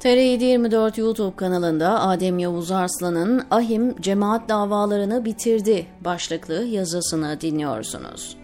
TR724 YouTube kanalında Adem Yavuz Arslan'ın Ahim cemaat davalarını bitirdi başlıklı yazısını dinliyorsunuz.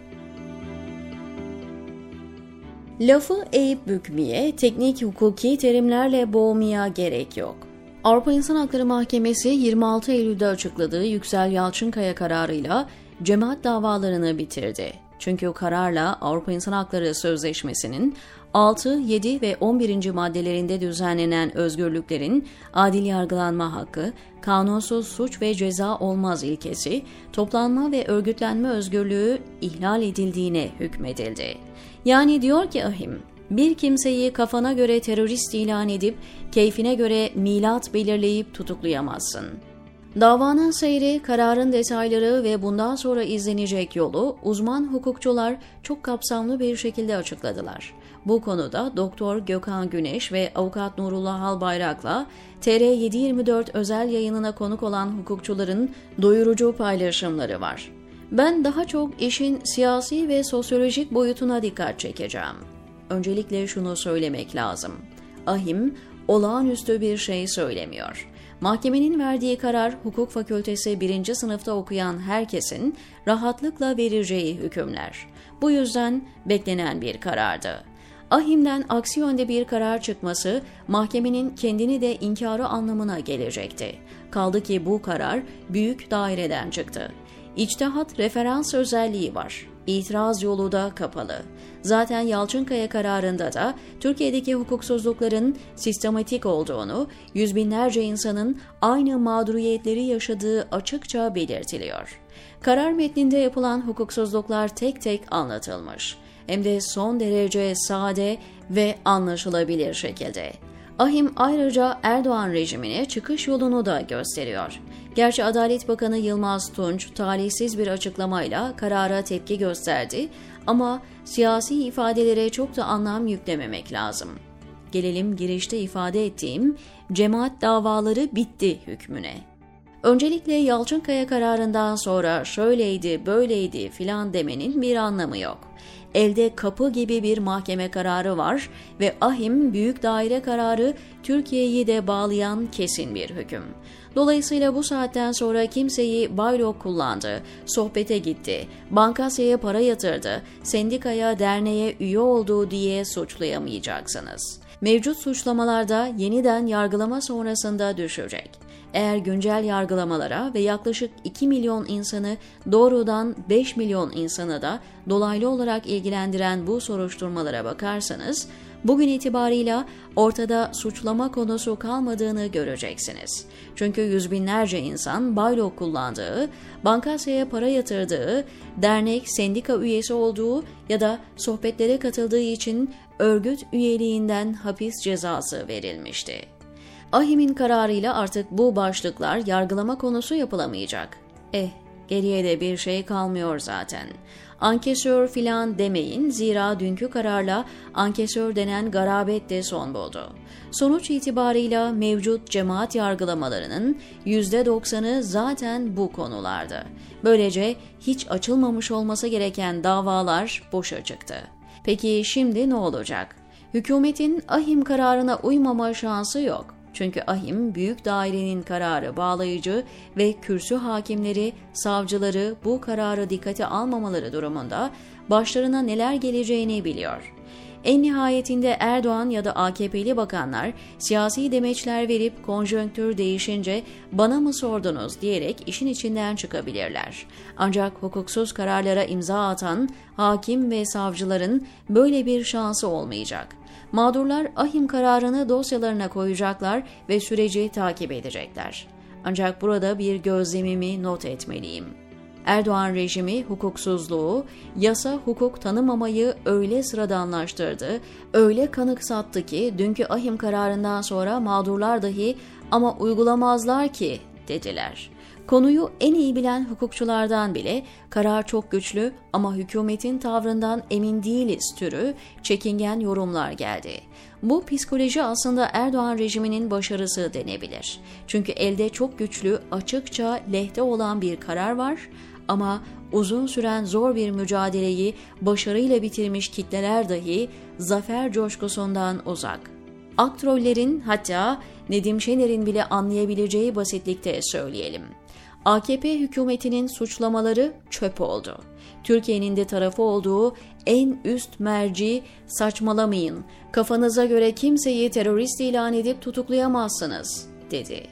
Lafı eğip bükmeye, teknik hukuki terimlerle boğmaya gerek yok. Avrupa İnsan Hakları Mahkemesi 26 Eylül'de açıkladığı Yüksel Yalçınkaya kararıyla cemaat davalarını bitirdi. Çünkü o kararla Avrupa İnsan Hakları Sözleşmesi'nin 6, 7 ve 11. maddelerinde düzenlenen özgürlüklerin adil yargılanma hakkı, kanunsuz suç ve ceza olmaz ilkesi, toplanma ve örgütlenme özgürlüğü ihlal edildiğine hükmedildi. Yani diyor ki ahim, bir kimseyi kafana göre terörist ilan edip keyfine göre milat belirleyip tutuklayamazsın. Davanın seyri, kararın detayları ve bundan sonra izlenecek yolu uzman hukukçular çok kapsamlı bir şekilde açıkladılar. Bu konuda Doktor Gökhan Güneş ve Avukat Nurullah Albayrak'la TR724 özel yayınına konuk olan hukukçuların doyurucu paylaşımları var. Ben daha çok işin siyasi ve sosyolojik boyutuna dikkat çekeceğim. Öncelikle şunu söylemek lazım. Ahim olağanüstü bir şey söylemiyor. Mahkemenin verdiği karar hukuk fakültesi birinci sınıfta okuyan herkesin rahatlıkla vereceği hükümler. Bu yüzden beklenen bir karardı. Ahim'den aksi yönde bir karar çıkması mahkemenin kendini de inkarı anlamına gelecekti. Kaldı ki bu karar büyük daireden çıktı. İçtihat referans özelliği var. İtiraz yolu da kapalı. Zaten Yalçınkaya kararında da Türkiye'deki hukuksuzlukların sistematik olduğunu, yüz binlerce insanın aynı mağduriyetleri yaşadığı açıkça belirtiliyor. Karar metninde yapılan hukuksuzluklar tek tek anlatılmış. Hem de son derece sade ve anlaşılabilir şekilde. Ahim ayrıca Erdoğan rejimine çıkış yolunu da gösteriyor. Gerçi Adalet Bakanı Yılmaz Tunç talihsiz bir açıklamayla karara tepki gösterdi ama siyasi ifadelere çok da anlam yüklememek lazım. Gelelim girişte ifade ettiğim cemaat davaları bitti hükmüne. Öncelikle Yalçınkaya kararından sonra şöyleydi, böyleydi filan demenin bir anlamı yok. Elde kapı gibi bir mahkeme kararı var ve ahim büyük daire kararı Türkiye'yi de bağlayan kesin bir hüküm. Dolayısıyla bu saatten sonra kimseyi baylok kullandı, sohbete gitti, bankasyaya para yatırdı, sendikaya, derneğe üye oldu diye suçlayamayacaksınız. Mevcut suçlamalarda yeniden yargılama sonrasında düşecek. Eğer güncel yargılamalara ve yaklaşık 2 milyon insanı doğrudan 5 milyon insanı da dolaylı olarak ilgilendiren bu soruşturmalara bakarsanız, bugün itibarıyla ortada suçlama konusu kalmadığını göreceksiniz. Çünkü yüz binlerce insan baylok kullandığı, bankasyaya para yatırdığı, dernek, sendika üyesi olduğu ya da sohbetlere katıldığı için örgüt üyeliğinden hapis cezası verilmişti. Ahim'in kararıyla artık bu başlıklar yargılama konusu yapılamayacak. Eh, geriye de bir şey kalmıyor zaten. Ankesör filan demeyin zira dünkü kararla ankesör denen garabet de son buldu. Sonuç itibarıyla mevcut cemaat yargılamalarının %90'ı zaten bu konulardı. Böylece hiç açılmamış olması gereken davalar boşa çıktı. Peki şimdi ne olacak? Hükümetin ahim kararına uymama şansı yok. Çünkü ahim büyük dairenin kararı bağlayıcı ve kürsü hakimleri, savcıları bu kararı dikkate almamaları durumunda başlarına neler geleceğini biliyor. En nihayetinde Erdoğan ya da AKP'li bakanlar siyasi demeçler verip konjonktür değişince bana mı sordunuz diyerek işin içinden çıkabilirler. Ancak hukuksuz kararlara imza atan hakim ve savcıların böyle bir şansı olmayacak. Mağdurlar ahim kararını dosyalarına koyacaklar ve süreci takip edecekler. Ancak burada bir gözlemimi not etmeliyim. Erdoğan rejimi hukuksuzluğu, yasa hukuk tanımamayı öyle sıradanlaştırdı, öyle kanıksattı ki dünkü ahim kararından sonra mağdurlar dahi ama uygulamazlar ki dediler. Konuyu en iyi bilen hukukçulardan bile karar çok güçlü ama hükümetin tavrından emin değiliz türü çekingen yorumlar geldi. Bu psikoloji aslında Erdoğan rejiminin başarısı denebilir. Çünkü elde çok güçlü, açıkça lehte olan bir karar var ama uzun süren zor bir mücadeleyi başarıyla bitirmiş kitleler dahi zafer coşkusundan uzak. aktrollerin hatta Nedim Şener'in bile anlayabileceği basitlikte söyleyelim. AKP hükümetinin suçlamaları çöp oldu. Türkiye'nin de tarafı olduğu en üst merci saçmalamayın, kafanıza göre kimseyi terörist ilan edip tutuklayamazsınız, dedi.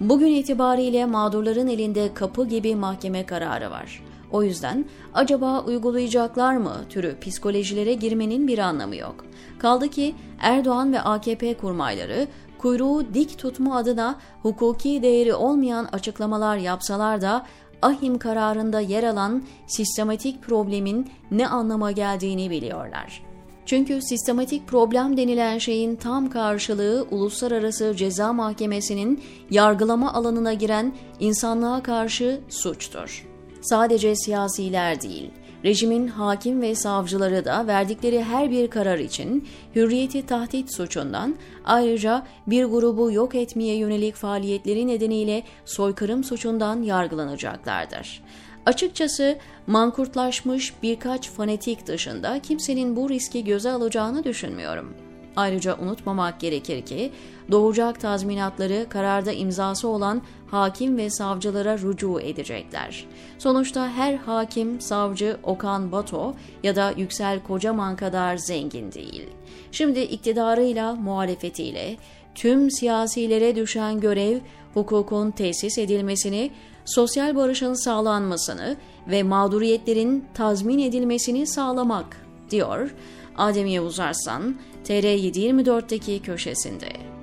Bugün itibariyle mağdurların elinde kapı gibi mahkeme kararı var. O yüzden acaba uygulayacaklar mı türü psikolojilere girmenin bir anlamı yok. Kaldı ki Erdoğan ve AKP kurmayları kuyruğu dik tutma adına hukuki değeri olmayan açıklamalar yapsalar da ahim kararında yer alan sistematik problemin ne anlama geldiğini biliyorlar. Çünkü sistematik problem denilen şeyin tam karşılığı Uluslararası Ceza Mahkemesi'nin yargılama alanına giren insanlığa karşı suçtur. Sadece siyasiler değil, rejimin hakim ve savcıları da verdikleri her bir karar için hürriyeti tahdit suçundan ayrıca bir grubu yok etmeye yönelik faaliyetleri nedeniyle soykırım suçundan yargılanacaklardır. Açıkçası mankurtlaşmış birkaç fanatik dışında kimsenin bu riski göze alacağını düşünmüyorum. Ayrıca unutmamak gerekir ki doğacak tazminatları kararda imzası olan hakim ve savcılara rücu edecekler. Sonuçta her hakim, savcı Okan Bato ya da Yüksel Kocaman kadar zengin değil. Şimdi iktidarıyla, muhalefetiyle tüm siyasilere düşen görev hukukun tesis edilmesini, sosyal barışın sağlanmasını ve mağduriyetlerin tazmin edilmesini sağlamak, diyor Adem Yavuz Arslan, TR724'deki köşesinde.